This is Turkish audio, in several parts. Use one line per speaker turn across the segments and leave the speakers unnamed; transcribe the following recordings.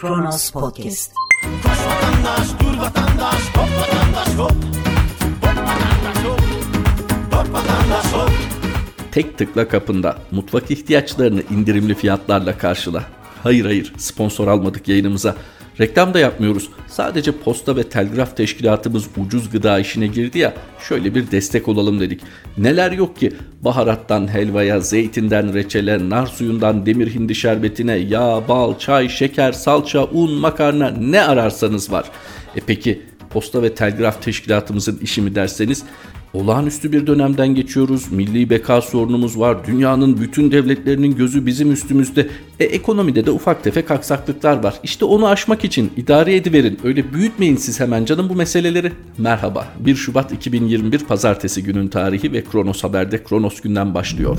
Kronos Podcast.
Koş vatandaş, dur vatandaş, hop vatandaş hop. Hop vatandaş hop. Hop vatandaş hop.
Tek tıkla kapında mutfak ihtiyaçlarını indirimli fiyatlarla karşıla. Hayır hayır sponsor almadık yayınımıza. Reklam da yapmıyoruz. Sadece posta ve telgraf teşkilatımız ucuz gıda işine girdi ya şöyle bir destek olalım dedik. Neler yok ki baharattan helvaya, zeytinden reçele, nar suyundan demir hindi şerbetine, yağ, bal, çay, şeker, salça, un, makarna ne ararsanız var. E peki posta ve telgraf teşkilatımızın işi mi derseniz Olağanüstü bir dönemden geçiyoruz. Milli beka sorunumuz var. Dünyanın bütün devletlerinin gözü bizim üstümüzde. E, ekonomide de ufak tefek aksaklıklar var. İşte onu aşmak için idare ediverin. Öyle büyütmeyin siz hemen canım bu meseleleri. Merhaba. 1 Şubat 2021 Pazartesi günün tarihi ve Kronos Haber'de Kronos günden başlıyor.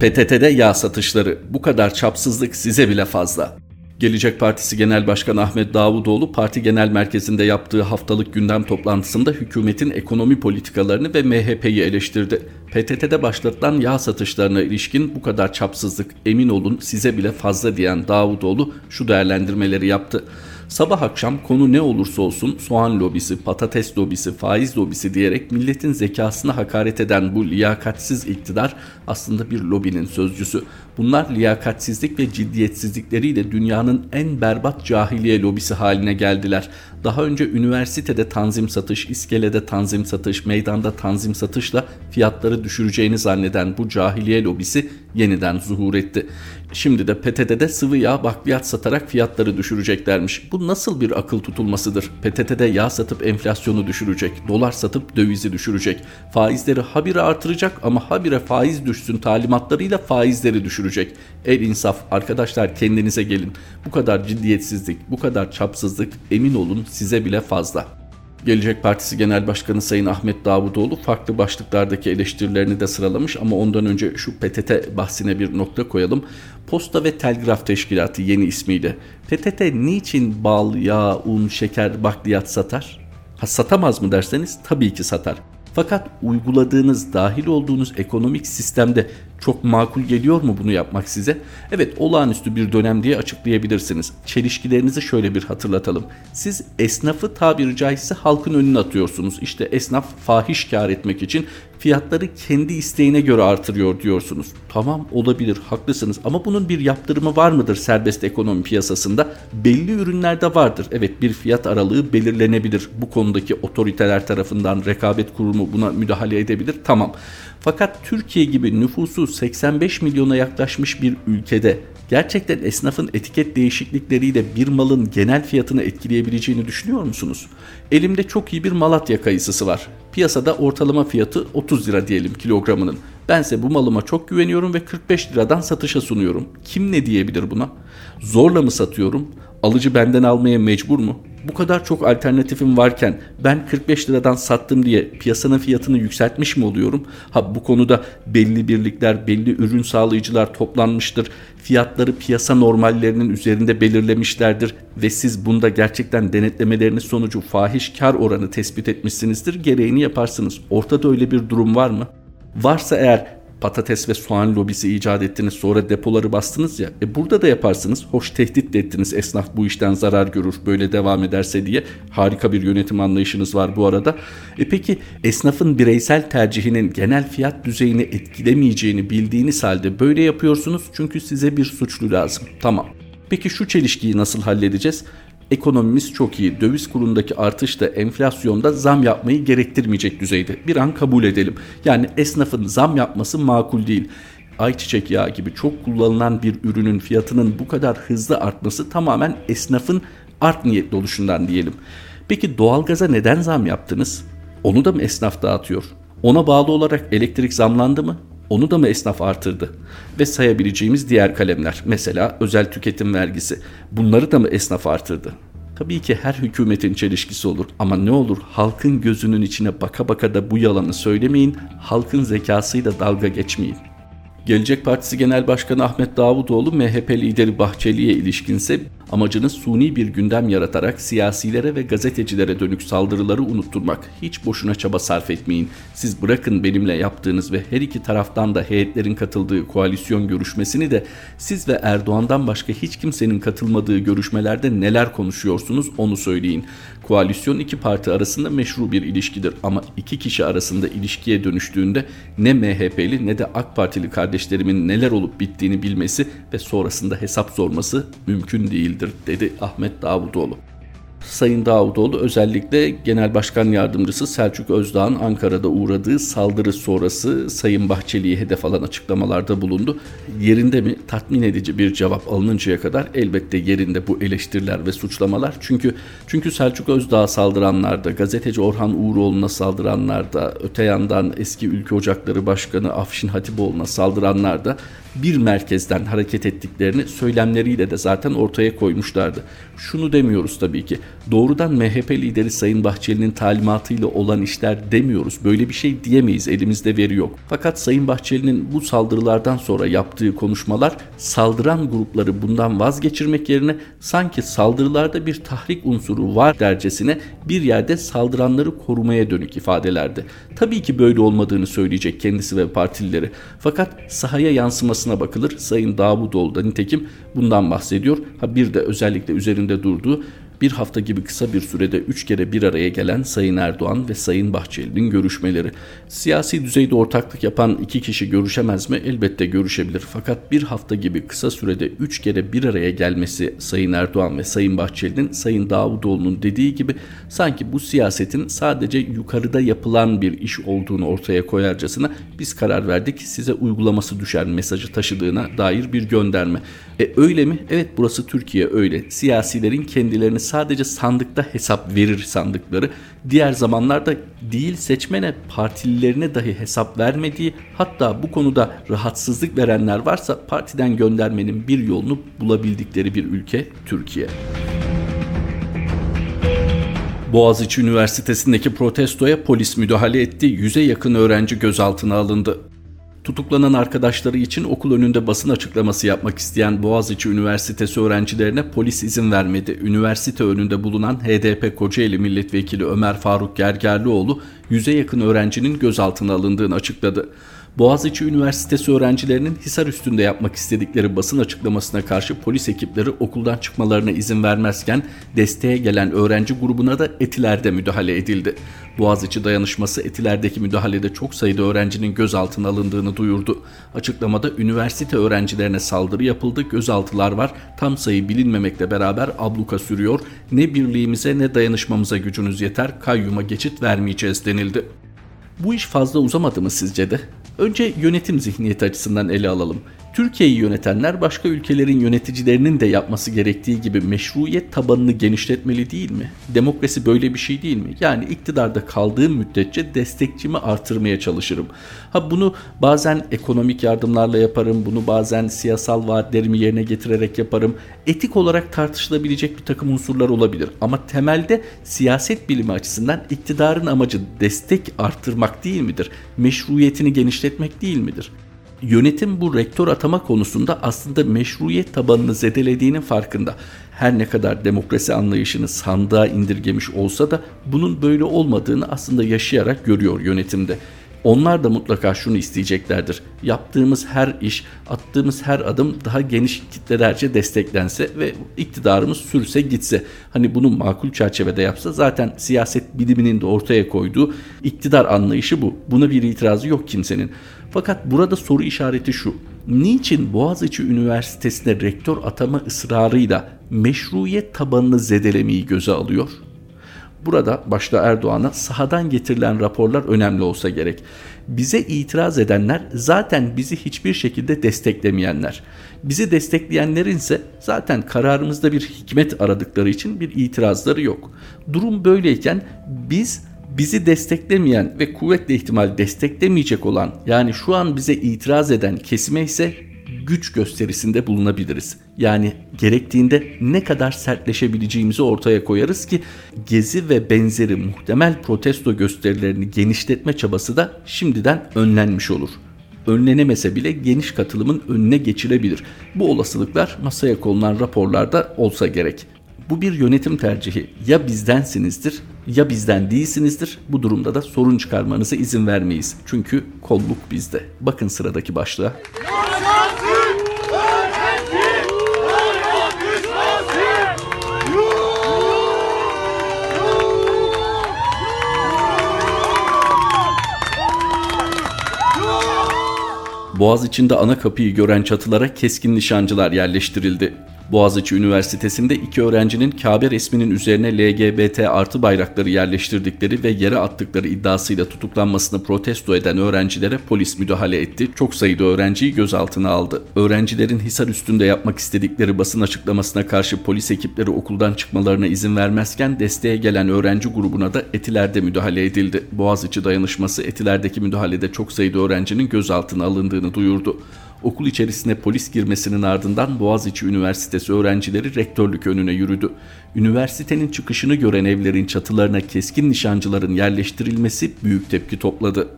PTT'de yağ satışları. Bu kadar çapsızlık size bile fazla. Gelecek Partisi Genel Başkanı Ahmet Davutoğlu parti genel merkezinde yaptığı haftalık gündem toplantısında hükümetin ekonomi politikalarını ve MHP'yi eleştirdi. PTT'de başlatılan yağ satışlarına ilişkin bu kadar çapsızlık emin olun size bile fazla diyen Davutoğlu şu değerlendirmeleri yaptı. Sabah akşam konu ne olursa olsun soğan lobisi, patates lobisi, faiz lobisi diyerek milletin zekasına hakaret eden bu liyakatsiz iktidar aslında bir lobinin sözcüsü. Bunlar liyakatsizlik ve ciddiyetsizlikleriyle dünyanın en berbat cahiliye lobisi haline geldiler. Daha önce üniversitede tanzim satış, iskelede tanzim satış, meydanda tanzim satışla fiyatları düşüreceğini zanneden bu cahiliye lobisi yeniden zuhur etti. Şimdi de PTT'de sıvı yağ bakliyat satarak fiyatları düşüreceklermiş. Bu nasıl bir akıl tutulmasıdır? PTT'de yağ satıp enflasyonu düşürecek, dolar satıp dövizi düşürecek, faizleri habire artıracak ama habire faiz düşsün talimatlarıyla faizleri düşürecek. El insaf arkadaşlar kendinize gelin. Bu kadar ciddiyetsizlik, bu kadar çapsızlık emin olun size bile fazla. Gelecek Partisi Genel Başkanı Sayın Ahmet Davutoğlu farklı başlıklardaki eleştirilerini de sıralamış ama ondan önce şu PTT bahsine bir nokta koyalım. Posta ve Telgraf Teşkilatı yeni ismiyle. PTT niçin bal, yağ, un, şeker, bakliyat satar? Ha satamaz mı derseniz tabii ki satar. Fakat uyguladığınız, dahil olduğunuz ekonomik sistemde çok makul geliyor mu bunu yapmak size? Evet olağanüstü bir dönem diye açıklayabilirsiniz. Çelişkilerinizi şöyle bir hatırlatalım. Siz esnafı tabiri caizse halkın önüne atıyorsunuz. İşte esnaf fahiş kar etmek için fiyatları kendi isteğine göre artırıyor diyorsunuz. Tamam olabilir haklısınız ama bunun bir yaptırımı var mıdır serbest ekonomi piyasasında? Belli ürünlerde vardır. Evet bir fiyat aralığı belirlenebilir. Bu konudaki otoriteler tarafından rekabet kurumu buna müdahale edebilir. Tamam. Fakat Türkiye gibi nüfusu 85 milyona yaklaşmış bir ülkede gerçekten esnafın etiket değişiklikleriyle bir malın genel fiyatını etkileyebileceğini düşünüyor musunuz? Elimde çok iyi bir Malatya kayısısı var. Piyasada ortalama fiyatı 30 lira diyelim kilogramının. Bense bu malıma çok güveniyorum ve 45 liradan satışa sunuyorum. Kim ne diyebilir buna? Zorla mı satıyorum? Alıcı benden almaya mecbur mu? Bu kadar çok alternatifim varken ben 45 liradan sattım diye piyasanın fiyatını yükseltmiş mi oluyorum? Ha bu konuda belli birlikler, belli ürün sağlayıcılar toplanmıştır. Fiyatları piyasa normallerinin üzerinde belirlemişlerdir ve siz bunda gerçekten denetlemeleriniz sonucu fahiş kar oranı tespit etmişsinizdir. Gereğini yaparsınız. Ortada öyle bir durum var mı? Varsa eğer patates ve soğan lobisi icat ettiniz sonra depoları bastınız ya. E burada da yaparsınız. Hoş tehdit de ettiniz esnaf bu işten zarar görür böyle devam ederse diye. Harika bir yönetim anlayışınız var bu arada. E peki esnafın bireysel tercihinin genel fiyat düzeyini etkilemeyeceğini bildiğiniz halde böyle yapıyorsunuz çünkü size bir suçlu lazım. Tamam. Peki şu çelişkiyi nasıl halledeceğiz? Ekonomimiz çok iyi. Döviz kurundaki artış da enflasyonda zam yapmayı gerektirmeyecek düzeyde. Bir an kabul edelim. Yani esnafın zam yapması makul değil ayçiçek yağı gibi çok kullanılan bir ürünün fiyatının bu kadar hızlı artması tamamen esnafın art niyetli oluşundan diyelim. Peki doğalgaza neden zam yaptınız? Onu da mı esnaf dağıtıyor? Ona bağlı olarak elektrik zamlandı mı? Onu da mı esnaf artırdı? Ve sayabileceğimiz diğer kalemler. Mesela özel tüketim vergisi. Bunları da mı esnaf artırdı? Tabii ki her hükümetin çelişkisi olur ama ne olur halkın gözünün içine baka baka da bu yalanı söylemeyin, halkın zekasıyla dalga geçmeyin. Gelecek Partisi Genel Başkanı Ahmet Davutoğlu MHP lideri Bahçeli'ye ilişkinse amacını suni bir gündem yaratarak siyasilere ve gazetecilere dönük saldırıları unutturmak. Hiç boşuna çaba sarf etmeyin. Siz bırakın benimle yaptığınız ve her iki taraftan da heyetlerin katıldığı koalisyon görüşmesini de siz ve Erdoğan'dan başka hiç kimsenin katılmadığı görüşmelerde neler konuşuyorsunuz onu söyleyin. Koalisyon iki parti arasında meşru bir ilişkidir ama iki kişi arasında ilişkiye dönüştüğünde ne MHP'li ne de AK Partili kardeşlerimin neler olup bittiğini bilmesi ve sonrasında hesap sorması mümkün değildir dedi Ahmet Davutoğlu. Sayın Davutoğlu özellikle Genel Başkan Yardımcısı Selçuk Özdağ'ın Ankara'da uğradığı saldırı sonrası Sayın Bahçeli'ye hedef alan açıklamalarda bulundu. Yerinde mi tatmin edici bir cevap alınıncaya kadar elbette yerinde bu eleştiriler ve suçlamalar. Çünkü çünkü Selçuk Özdağ'a saldıranlarda, gazeteci Orhan Uğuroğlu'na saldıranlarda, öte yandan eski Ülke Ocakları Başkanı Afşin Hatipoğlu'na saldıranlarda bir merkezden hareket ettiklerini söylemleriyle de zaten ortaya koymuşlardı. Şunu demiyoruz tabii ki. Doğrudan MHP lideri Sayın Bahçeli'nin talimatıyla olan işler demiyoruz. Böyle bir şey diyemeyiz. Elimizde veri yok. Fakat Sayın Bahçeli'nin bu saldırılardan sonra yaptığı konuşmalar saldıran grupları bundan vazgeçirmek yerine sanki saldırılarda bir tahrik unsuru var dercesine bir yerde saldıranları korumaya dönük ifadelerdi. Tabii ki böyle olmadığını söyleyecek kendisi ve partilileri. Fakat sahaya yansımasını aslına bakılır Sayın Davutoğlu da nitekim bundan bahsediyor. Ha bir de özellikle üzerinde durduğu bir hafta gibi kısa bir sürede üç kere bir araya gelen Sayın Erdoğan ve Sayın Bahçeli'nin görüşmeleri. Siyasi düzeyde ortaklık yapan iki kişi görüşemez mi? Elbette görüşebilir. Fakat bir hafta gibi kısa sürede üç kere bir araya gelmesi Sayın Erdoğan ve Sayın Bahçeli'nin Sayın Davutoğlu'nun dediği gibi sanki bu siyasetin sadece yukarıda yapılan bir iş olduğunu ortaya koyarcasına biz karar verdik size uygulaması düşen mesajı taşıdığına dair bir gönderme. E öyle mi? Evet burası Türkiye öyle. Siyasilerin kendilerini sadece sandıkta hesap verir sandıkları. Diğer zamanlarda değil seçmene partililerine dahi hesap vermediği hatta bu konuda rahatsızlık verenler varsa partiden göndermenin bir yolunu bulabildikleri bir ülke Türkiye. Boğaziçi Üniversitesi'ndeki protestoya polis müdahale etti. Yüze yakın öğrenci gözaltına alındı. Tutuklanan arkadaşları için okul önünde basın açıklaması yapmak isteyen Boğaziçi Üniversitesi öğrencilerine polis izin vermedi. Üniversite önünde bulunan HDP Kocaeli Milletvekili Ömer Faruk Gergerlioğlu yüze yakın öğrencinin gözaltına alındığını açıkladı. Boğaziçi Üniversitesi öğrencilerinin Hisar üstünde yapmak istedikleri basın açıklamasına karşı polis ekipleri okuldan çıkmalarına izin vermezken desteğe gelen öğrenci grubuna da Etiler'de müdahale edildi. Boğaziçi dayanışması Etiler'deki müdahalede çok sayıda öğrencinin gözaltına alındığını duyurdu. Açıklamada üniversite öğrencilerine saldırı yapıldı, gözaltılar var, tam sayı bilinmemekle beraber abluka sürüyor, ne birliğimize ne dayanışmamıza gücünüz yeter, kayyuma geçit vermeyeceğiz denildi. Bu iş fazla uzamadı mı sizce de? Önce yönetim zihniyeti açısından ele alalım. Türkiye'yi yönetenler başka ülkelerin yöneticilerinin de yapması gerektiği gibi meşruiyet tabanını genişletmeli değil mi? Demokrasi böyle bir şey değil mi? Yani iktidarda kaldığım müddetçe destekçimi artırmaya çalışırım. Ha bunu bazen ekonomik yardımlarla yaparım, bunu bazen siyasal vaatlerimi yerine getirerek yaparım. Etik olarak tartışılabilecek bir takım unsurlar olabilir ama temelde siyaset bilimi açısından iktidarın amacı destek artırmak değil midir? Meşruiyetini genişletmek değil midir? Yönetim bu rektör atama konusunda aslında meşruiyet tabanını zedelediğinin farkında. Her ne kadar demokrasi anlayışını sandığa indirgemiş olsa da bunun böyle olmadığını aslında yaşayarak görüyor yönetimde. Onlar da mutlaka şunu isteyeceklerdir. Yaptığımız her iş, attığımız her adım daha geniş kitlelerce desteklense ve iktidarımız sürse gitse. Hani bunu makul çerçevede yapsa zaten siyaset biliminin de ortaya koyduğu iktidar anlayışı bu. Buna bir itirazı yok kimsenin. Fakat burada soru işareti şu. Niçin Boğaziçi Üniversitesi'ne rektör atama ısrarıyla meşruiyet tabanını zedelemeyi göze alıyor? Burada başta Erdoğan'a sahadan getirilen raporlar önemli olsa gerek. Bize itiraz edenler zaten bizi hiçbir şekilde desteklemeyenler. Bizi destekleyenlerin ise zaten kararımızda bir hikmet aradıkları için bir itirazları yok. Durum böyleyken biz bizi desteklemeyen ve kuvvetle ihtimal desteklemeyecek olan yani şu an bize itiraz eden kesime ise güç gösterisinde bulunabiliriz. Yani gerektiğinde ne kadar sertleşebileceğimizi ortaya koyarız ki gezi ve benzeri muhtemel protesto gösterilerini genişletme çabası da şimdiden önlenmiş olur. önlenemese bile geniş katılımın önüne geçilebilir. Bu olasılıklar masaya konulan raporlarda olsa gerek. Bu bir yönetim tercihi. Ya bizdensinizdir ya bizden değilsinizdir. Bu durumda da sorun çıkarmanıza izin vermeyiz. Çünkü kolluk bizde. Bakın sıradaki başlığa. Boğaz içinde ana kapıyı gören çatılara keskin nişancılar yerleştirildi. Boğaziçi Üniversitesi'nde iki öğrencinin Kabe resminin üzerine LGBT artı bayrakları yerleştirdikleri ve yere attıkları iddiasıyla tutuklanmasını protesto eden öğrencilere polis müdahale etti. Çok sayıda öğrenciyi gözaltına aldı. Öğrencilerin Hisar üstünde yapmak istedikleri basın açıklamasına karşı polis ekipleri okuldan çıkmalarına izin vermezken desteğe gelen öğrenci grubuna da Etiler'de müdahale edildi. Boğaziçi dayanışması Etiler'deki müdahalede çok sayıda öğrencinin gözaltına alındığını duyurdu. Okul içerisine polis girmesinin ardından Boğaziçi Üniversitesi öğrencileri rektörlük önüne yürüdü. Üniversitenin çıkışını gören evlerin çatılarına keskin nişancıların yerleştirilmesi büyük tepki topladı.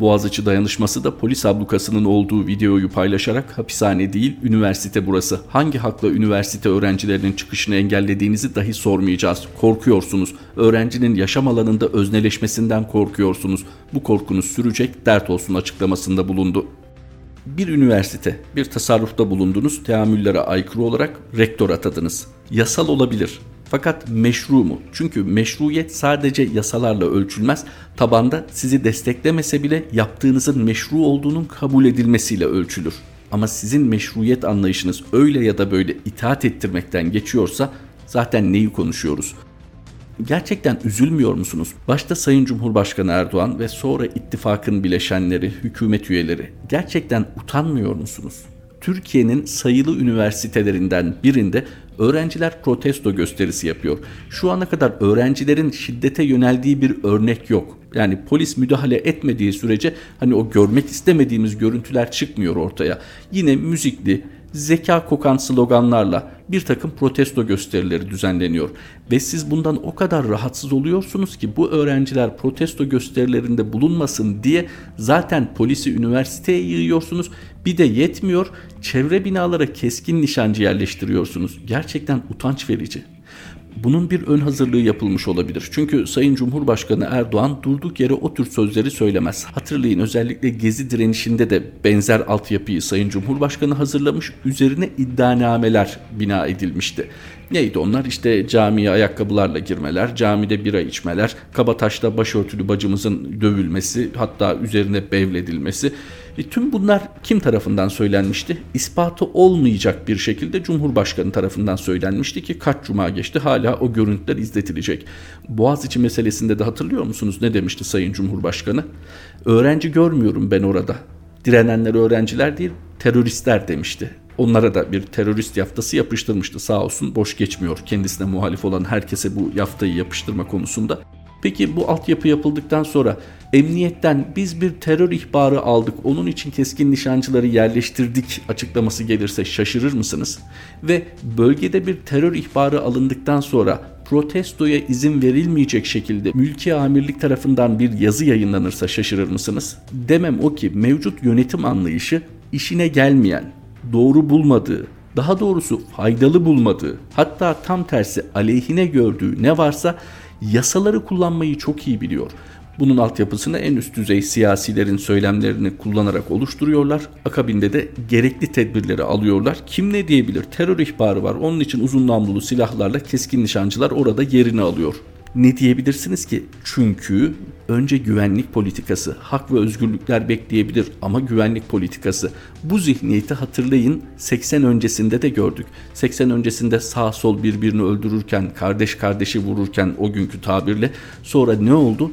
Boğaziçi dayanışması da polis ablukasının olduğu videoyu paylaşarak hapishane değil üniversite burası. Hangi hakla üniversite öğrencilerinin çıkışını engellediğinizi dahi sormayacağız. Korkuyorsunuz. Öğrencinin yaşam alanında özneleşmesinden korkuyorsunuz. Bu korkunuz sürecek dert olsun açıklamasında bulundu bir üniversite, bir tasarrufta bulundunuz, teamüllere aykırı olarak rektör atadınız. Yasal olabilir. Fakat meşru mu? Çünkü meşruiyet sadece yasalarla ölçülmez. Tabanda sizi desteklemese bile yaptığınızın meşru olduğunun kabul edilmesiyle ölçülür. Ama sizin meşruiyet anlayışınız öyle ya da böyle itaat ettirmekten geçiyorsa zaten neyi konuşuyoruz? Gerçekten üzülmüyor musunuz? Başta Sayın Cumhurbaşkanı Erdoğan ve sonra ittifakın bileşenleri, hükümet üyeleri gerçekten utanmıyor musunuz? Türkiye'nin sayılı üniversitelerinden birinde öğrenciler protesto gösterisi yapıyor. Şu ana kadar öğrencilerin şiddete yöneldiği bir örnek yok. Yani polis müdahale etmediği sürece hani o görmek istemediğimiz görüntüler çıkmıyor ortaya. Yine müzikli, zeka kokan sloganlarla bir takım protesto gösterileri düzenleniyor. Ve siz bundan o kadar rahatsız oluyorsunuz ki bu öğrenciler protesto gösterilerinde bulunmasın diye zaten polisi üniversiteye yığıyorsunuz. Bir de yetmiyor çevre binalara keskin nişancı yerleştiriyorsunuz. Gerçekten utanç verici. Bunun bir ön hazırlığı yapılmış olabilir. Çünkü Sayın Cumhurbaşkanı Erdoğan durduk yere o tür sözleri söylemez. Hatırlayın özellikle Gezi direnişinde de benzer altyapıyı Sayın Cumhurbaşkanı hazırlamış, üzerine iddianameler bina edilmişti. Neydi onlar? İşte camiye ayakkabılarla girmeler, camide bira içmeler, Kabataş'ta başörtülü bacımızın dövülmesi, hatta üzerine bevledilmesi. E, tüm bunlar kim tarafından söylenmişti? İspatı olmayacak bir şekilde Cumhurbaşkanı tarafından söylenmişti ki kaç cuma geçti hala o görüntüler izletilecek. Boğaziçi meselesinde de hatırlıyor musunuz ne demişti Sayın Cumhurbaşkanı? Öğrenci görmüyorum ben orada. Direnenler öğrenciler değil teröristler demişti. Onlara da bir terörist yaftası yapıştırmıştı sağ olsun boş geçmiyor kendisine muhalif olan herkese bu yaftayı yapıştırma konusunda. Peki bu altyapı yapıldıktan sonra emniyetten biz bir terör ihbarı aldık onun için keskin nişancıları yerleştirdik açıklaması gelirse şaşırır mısınız? Ve bölgede bir terör ihbarı alındıktan sonra protestoya izin verilmeyecek şekilde mülki amirlik tarafından bir yazı yayınlanırsa şaşırır mısınız? Demem o ki mevcut yönetim anlayışı işine gelmeyen, doğru bulmadığı, daha doğrusu faydalı bulmadığı, hatta tam tersi aleyhine gördüğü ne varsa yasaları kullanmayı çok iyi biliyor. Bunun altyapısını en üst düzey siyasilerin söylemlerini kullanarak oluşturuyorlar. Akabinde de gerekli tedbirleri alıyorlar. Kim ne diyebilir? Terör ihbarı var. Onun için uzun namlulu silahlarla keskin nişancılar orada yerini alıyor. Ne diyebilirsiniz ki? Çünkü önce güvenlik politikası, hak ve özgürlükler bekleyebilir ama güvenlik politikası. Bu zihniyeti hatırlayın 80 öncesinde de gördük. 80 öncesinde sağ sol birbirini öldürürken, kardeş kardeşi vururken o günkü tabirle sonra ne oldu?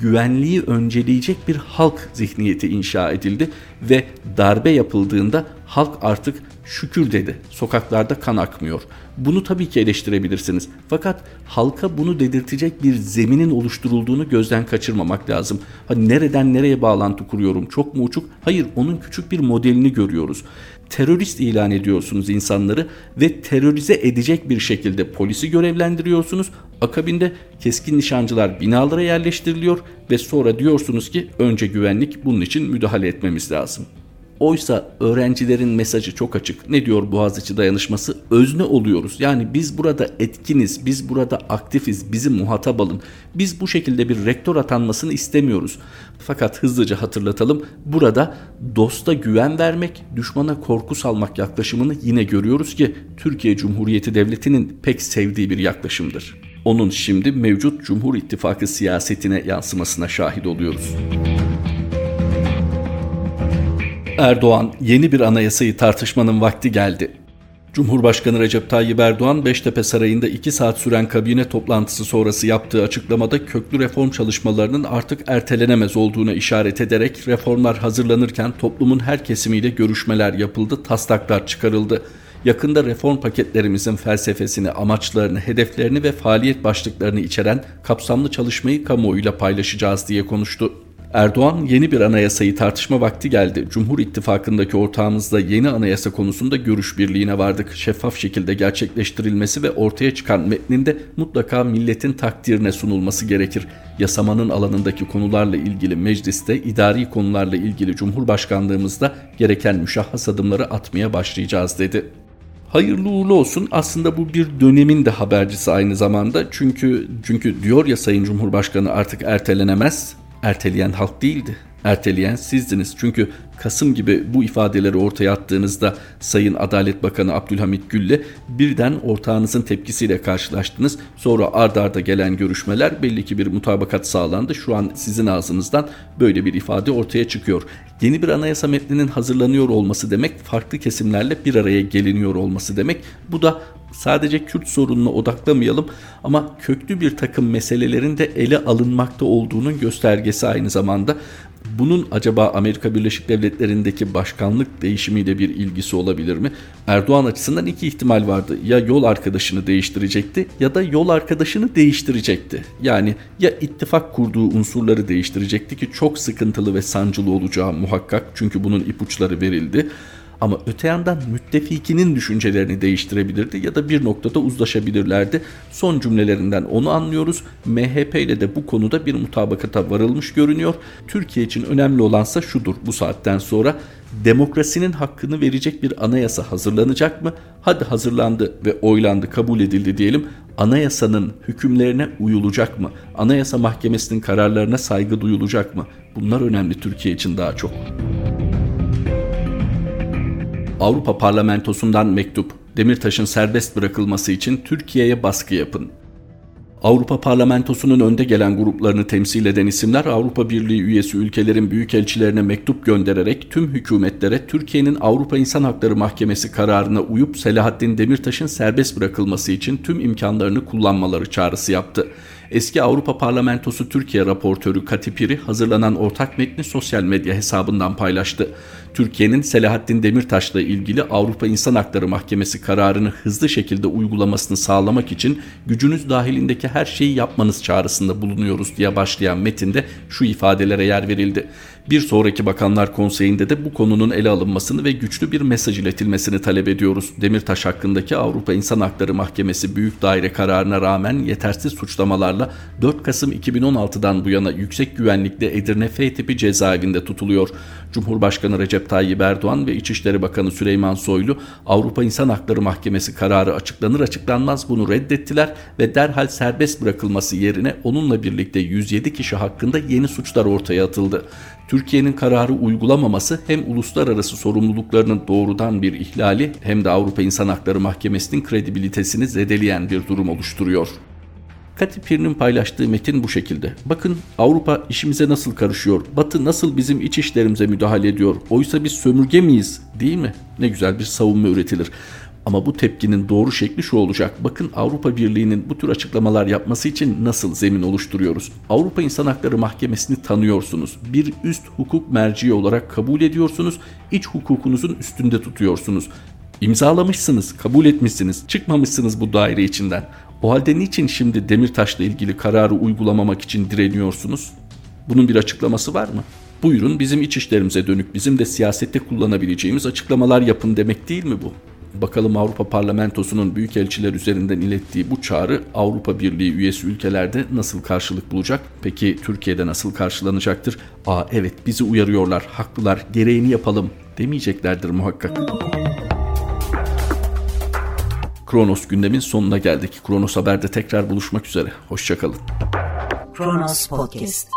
güvenliği önceleyecek bir halk zihniyeti inşa edildi ve darbe yapıldığında halk artık şükür dedi. Sokaklarda kan akmıyor. Bunu tabii ki eleştirebilirsiniz. Fakat halka bunu dedirtecek bir zeminin oluşturulduğunu gözden kaçırmamak lazım. Hani nereden nereye bağlantı kuruyorum? Çok mu uçuk? Hayır, onun küçük bir modelini görüyoruz. Terörist ilan ediyorsunuz insanları ve terörize edecek bir şekilde polisi görevlendiriyorsunuz. Akabinde keskin nişancılar binalara yerleştiriliyor ve sonra diyorsunuz ki önce güvenlik bunun için müdahale etmemiz lazım. Oysa öğrencilerin mesajı çok açık. Ne diyor Boğaziçi dayanışması? Özne oluyoruz. Yani biz burada etkiniz, biz burada aktifiz, bizi muhatap alın. Biz bu şekilde bir rektör atanmasını istemiyoruz. Fakat hızlıca hatırlatalım. Burada dosta güven vermek, düşmana korku salmak yaklaşımını yine görüyoruz ki Türkiye Cumhuriyeti Devleti'nin pek sevdiği bir yaklaşımdır. Onun şimdi mevcut Cumhur İttifakı siyasetine yansımasına şahit oluyoruz. Erdoğan yeni bir anayasayı tartışmanın vakti geldi. Cumhurbaşkanı Recep Tayyip Erdoğan Beştepe Sarayı'nda 2 saat süren kabine toplantısı sonrası yaptığı açıklamada köklü reform çalışmalarının artık ertelenemez olduğuna işaret ederek reformlar hazırlanırken toplumun her kesimiyle görüşmeler yapıldı, taslaklar çıkarıldı. Yakında reform paketlerimizin felsefesini, amaçlarını, hedeflerini ve faaliyet başlıklarını içeren kapsamlı çalışmayı kamuoyuyla paylaşacağız diye konuştu. Erdoğan yeni bir anayasayı tartışma vakti geldi. Cumhur İttifakı'ndaki ortağımızla yeni anayasa konusunda görüş birliğine vardık. Şeffaf şekilde gerçekleştirilmesi ve ortaya çıkan metninde mutlaka milletin takdirine sunulması gerekir. Yasamanın alanındaki konularla ilgili mecliste, idari konularla ilgili Cumhurbaşkanlığımızda gereken müşahhas adımları atmaya başlayacağız dedi. Hayırlı uğurlu olsun. Aslında bu bir dönemin de habercisi aynı zamanda. Çünkü çünkü diyor ya Sayın Cumhurbaşkanı artık ertelenemez erteleyen halk değildi. Erteleyen sizdiniz. Çünkü Kasım gibi bu ifadeleri ortaya attığınızda Sayın Adalet Bakanı Abdülhamit Gül'le birden ortağınızın tepkisiyle karşılaştınız. Sonra ard arda gelen görüşmeler belli ki bir mutabakat sağlandı. Şu an sizin ağzınızdan böyle bir ifade ortaya çıkıyor. Yeni bir anayasa metninin hazırlanıyor olması demek farklı kesimlerle bir araya geliniyor olması demek. Bu da sadece Kürt sorununa odaklamayalım ama köklü bir takım meselelerin de ele alınmakta olduğunun göstergesi aynı zamanda. Bunun acaba Amerika Birleşik Devletleri'ndeki başkanlık değişimiyle bir ilgisi olabilir mi? Erdoğan açısından iki ihtimal vardı. Ya yol arkadaşını değiştirecekti ya da yol arkadaşını değiştirecekti. Yani ya ittifak kurduğu unsurları değiştirecekti ki çok sıkıntılı ve sancılı olacağı muhakkak çünkü bunun ipuçları verildi ama öte yandan müttefikinin düşüncelerini değiştirebilirdi ya da bir noktada uzlaşabilirlerdi. Son cümlelerinden onu anlıyoruz. MHP ile de bu konuda bir mutabakata varılmış görünüyor. Türkiye için önemli olansa şudur bu saatten sonra demokrasinin hakkını verecek bir anayasa hazırlanacak mı? Hadi hazırlandı ve oylandı, kabul edildi diyelim. Anayasanın hükümlerine uyulacak mı? Anayasa Mahkemesi'nin kararlarına saygı duyulacak mı? Bunlar önemli Türkiye için daha çok. Avrupa Parlamentosu'ndan mektup. Demirtaş'ın serbest bırakılması için Türkiye'ye baskı yapın. Avrupa Parlamentosu'nun önde gelen gruplarını temsil eden isimler Avrupa Birliği üyesi ülkelerin büyükelçilerine mektup göndererek tüm hükümetlere Türkiye'nin Avrupa İnsan Hakları Mahkemesi kararına uyup Selahattin Demirtaş'ın serbest bırakılması için tüm imkanlarını kullanmaları çağrısı yaptı. Eski Avrupa Parlamentosu Türkiye raportörü Katipiri hazırlanan ortak metni sosyal medya hesabından paylaştı. Türkiye'nin Selahattin Demirtaş'la ilgili Avrupa İnsan Hakları Mahkemesi kararını hızlı şekilde uygulamasını sağlamak için gücünüz dahilindeki her şeyi yapmanız çağrısında bulunuyoruz diye başlayan metinde şu ifadelere yer verildi. Bir sonraki Bakanlar Konseyi'nde de bu konunun ele alınmasını ve güçlü bir mesaj iletilmesini talep ediyoruz. Demirtaş hakkındaki Avrupa İnsan Hakları Mahkemesi Büyük Daire kararına rağmen yetersiz suçlamalarla 4 Kasım 2016'dan bu yana yüksek güvenlikli Edirne F tipi cezaevinde tutuluyor. Cumhurbaşkanı Recep Tayyip Erdoğan ve İçişleri Bakanı Süleyman Soylu Avrupa İnsan Hakları Mahkemesi kararı açıklanır açıklanmaz bunu reddettiler ve derhal serbest bırakılması yerine onunla birlikte 107 kişi hakkında yeni suçlar ortaya atıldı. Türkiye'nin kararı uygulamaması hem uluslararası sorumluluklarının doğrudan bir ihlali hem de Avrupa İnsan Hakları Mahkemesi'nin kredibilitesini zedeleyen bir durum oluşturuyor. Katipir'in paylaştığı metin bu şekilde. Bakın Avrupa işimize nasıl karışıyor? Batı nasıl bizim iç işlerimize müdahale ediyor? Oysa biz sömürge miyiz? Değil mi? Ne güzel bir savunma üretilir. Ama bu tepkinin doğru şekli şu olacak. Bakın Avrupa Birliği'nin bu tür açıklamalar yapması için nasıl zemin oluşturuyoruz? Avrupa İnsan Hakları Mahkemesi'ni tanıyorsunuz. Bir üst hukuk merci olarak kabul ediyorsunuz. İç hukukunuzun üstünde tutuyorsunuz. İmzalamışsınız, kabul etmişsiniz, çıkmamışsınız bu daire içinden. O halde niçin şimdi Demirtaş'la ilgili kararı uygulamamak için direniyorsunuz? Bunun bir açıklaması var mı? Buyurun bizim iç işlerimize dönük bizim de siyasette kullanabileceğimiz açıklamalar yapın demek değil mi bu? Bakalım Avrupa Parlamentosu'nun büyükelçiler üzerinden ilettiği bu çağrı Avrupa Birliği üyesi ülkelerde nasıl karşılık bulacak? Peki Türkiye'de nasıl karşılanacaktır? Aa evet bizi uyarıyorlar, haklılar, gereğini yapalım demeyeceklerdir muhakkak. Kronos gündemin sonuna geldik. Kronos Haber'de tekrar buluşmak üzere. Hoşçakalın.
Kronos Podcast